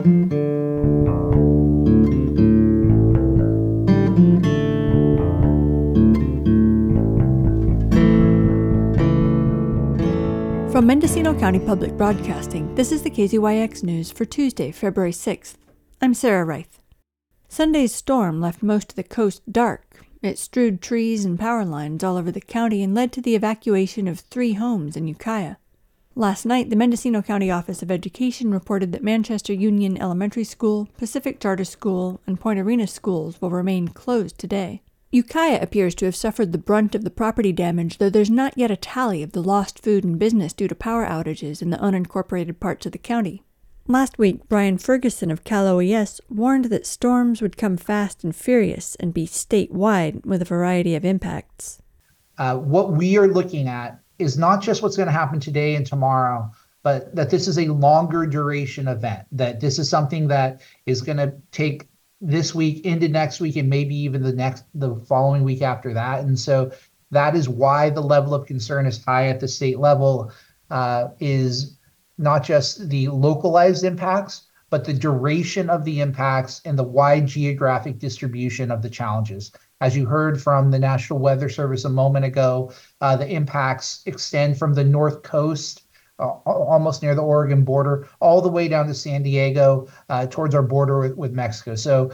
From Mendocino County Public Broadcasting, this is the KZYX News for Tuesday, February 6th. I'm Sarah Reith. Sunday's storm left most of the coast dark. It strewed trees and power lines all over the county and led to the evacuation of three homes in Ukiah. Last night, the Mendocino County Office of Education reported that Manchester Union Elementary School, Pacific Charter School, and Point Arena schools will remain closed today. Ukiah appears to have suffered the brunt of the property damage, though there's not yet a tally of the lost food and business due to power outages in the unincorporated parts of the county. Last week, Brian Ferguson of Cal OES warned that storms would come fast and furious and be statewide with a variety of impacts. Uh, what we are looking at is not just what's going to happen today and tomorrow, but that this is a longer duration event, that this is something that is going to take this week into next week and maybe even the next the following week after that. And so that is why the level of concern is high at the state level uh, is not just the localized impacts but the duration of the impacts and the wide geographic distribution of the challenges as you heard from the national weather service a moment ago uh, the impacts extend from the north coast uh, almost near the Oregon border, all the way down to San Diego uh, towards our border with, Mexico. So,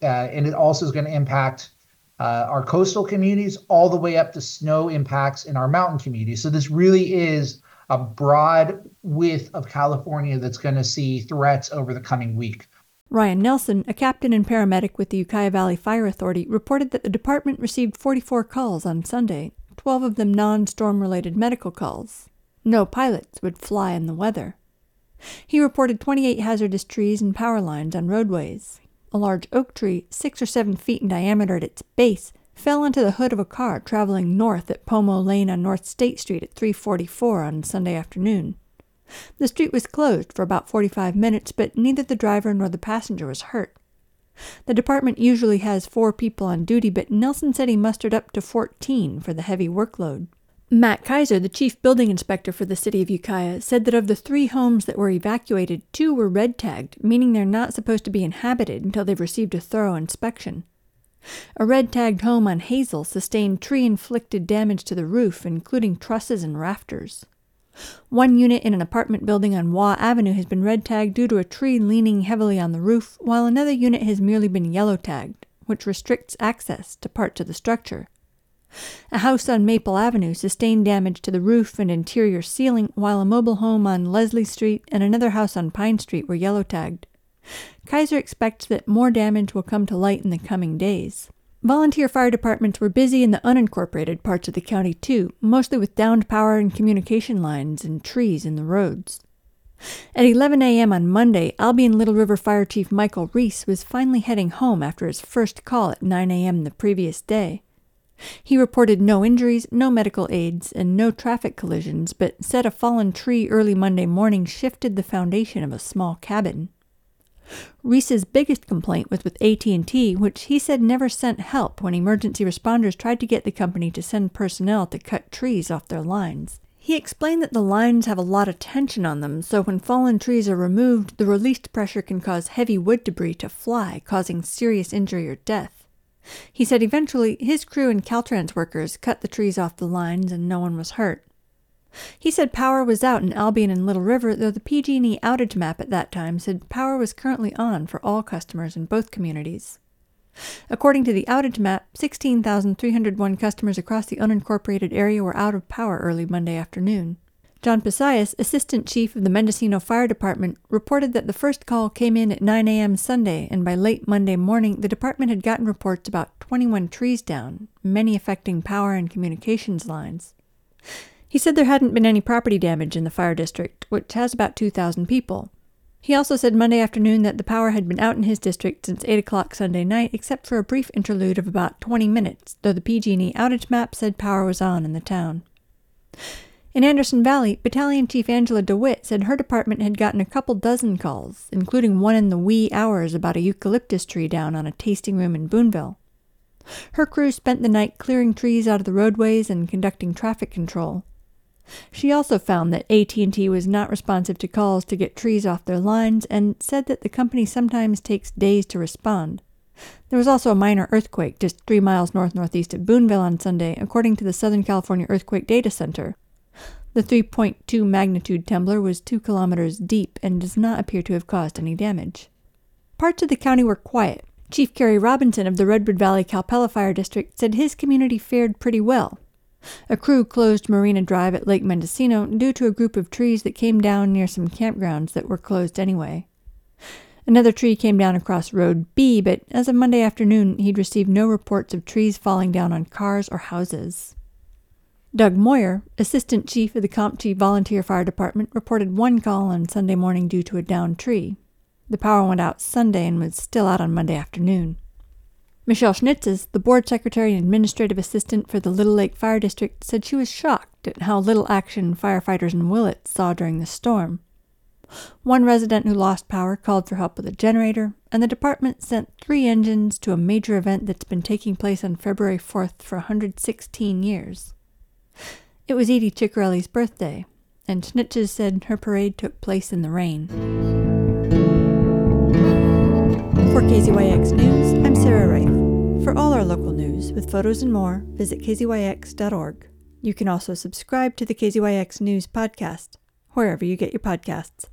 and it also is going to impact our coastal communities all the way up to snow impacts in our mountain communities. So, this really is a broad width of California that's going to see threats over the coming week. Ryan Nelson, a captain and paramedic with the Ukiah Valley Fire Authority, reported that the department received 44 calls on Sunday, 12 of them non storm related medical calls. No pilots would fly in the weather. He reported 28 hazardous trees and power lines on roadways. A large oak tree, six or seven feet in diameter at its base, fell onto the hood of a car traveling north at Pomo Lane on North State Street at 344 on Sunday afternoon. The street was closed for about 45 minutes, but neither the driver nor the passenger was hurt. The department usually has four people on duty, but Nelson said he mustered up to 14 for the heavy workload. Matt Kaiser, the chief building inspector for the city of Ukiah, said that of the three homes that were evacuated, two were red tagged, meaning they're not supposed to be inhabited until they've received a thorough inspection. A red tagged home on Hazel sustained tree inflicted damage to the roof, including trusses and rafters. One unit in an apartment building on Waugh Avenue has been red tagged due to a tree leaning heavily on the roof, while another unit has merely been yellow tagged, which restricts access to parts of the structure. A house on Maple Avenue sustained damage to the roof and interior ceiling, while a mobile home on Leslie Street and another house on Pine Street were yellow tagged. Kaiser expects that more damage will come to light in the coming days. Volunteer fire departments were busy in the unincorporated parts of the county too, mostly with downed power and communication lines and trees in the roads. At 11 a.m. on Monday, Albion Little River Fire Chief Michael Reese was finally heading home after his first call at 9 a.m. the previous day. He reported no injuries, no medical aids, and no traffic collisions, but said a fallen tree early Monday morning shifted the foundation of a small cabin. Reese's biggest complaint was with AT&T, which he said never sent help when emergency responders tried to get the company to send personnel to cut trees off their lines. He explained that the lines have a lot of tension on them, so when fallen trees are removed, the released pressure can cause heavy wood debris to fly, causing serious injury or death. He said eventually his crew and Caltrans workers cut the trees off the lines and no one was hurt. He said power was out in Albion and Little River, though the PG&E outage map at that time said power was currently on for all customers in both communities. According to the outage map, 16,301 customers across the unincorporated area were out of power early Monday afternoon. John Pisayas, assistant chief of the Mendocino Fire Department, reported that the first call came in at 9 a.m. Sunday, and by late Monday morning, the department had gotten reports about 21 trees down, many affecting power and communications lines. He said there hadn't been any property damage in the fire district, which has about 2,000 people. He also said Monday afternoon that the power had been out in his district since 8 o'clock Sunday night, except for a brief interlude of about 20 minutes, though the PG&E outage map said power was on in the town. In Anderson Valley, Battalion Chief Angela DeWitt said her department had gotten a couple dozen calls, including one in the wee hours about a eucalyptus tree down on a tasting room in Boonville. Her crew spent the night clearing trees out of the roadways and conducting traffic control. She also found that AT&T was not responsive to calls to get trees off their lines and said that the company sometimes takes days to respond. There was also a minor earthquake just 3 miles north northeast of Boonville on Sunday, according to the Southern California Earthquake Data Center. The 3.2 magnitude trembler was 2 kilometers deep and does not appear to have caused any damage. Parts of the county were quiet. Chief Kerry Robinson of the Redwood Valley Calpella Fire District said his community fared pretty well. A crew closed Marina Drive at Lake Mendocino due to a group of trees that came down near some campgrounds that were closed anyway. Another tree came down across Road B, but as of Monday afternoon, he'd received no reports of trees falling down on cars or houses. Doug Moyer, assistant chief of the Comptche Volunteer Fire Department, reported one call on Sunday morning due to a downed tree. The power went out Sunday and was still out on Monday afternoon. Michelle Schnitzes, the board secretary and administrative assistant for the Little Lake Fire District, said she was shocked at how little action firefighters in Willits saw during the storm. One resident who lost power called for help with a generator, and the department sent three engines to a major event that's been taking place on February 4th for 116 years. It was Edie Ciccarelli's birthday, and Schnitzes said her parade took place in the rain. For KZYX News, I'm Sarah Reith. For all our local news, with photos and more, visit kzyx.org. You can also subscribe to the KZYX News podcast, wherever you get your podcasts.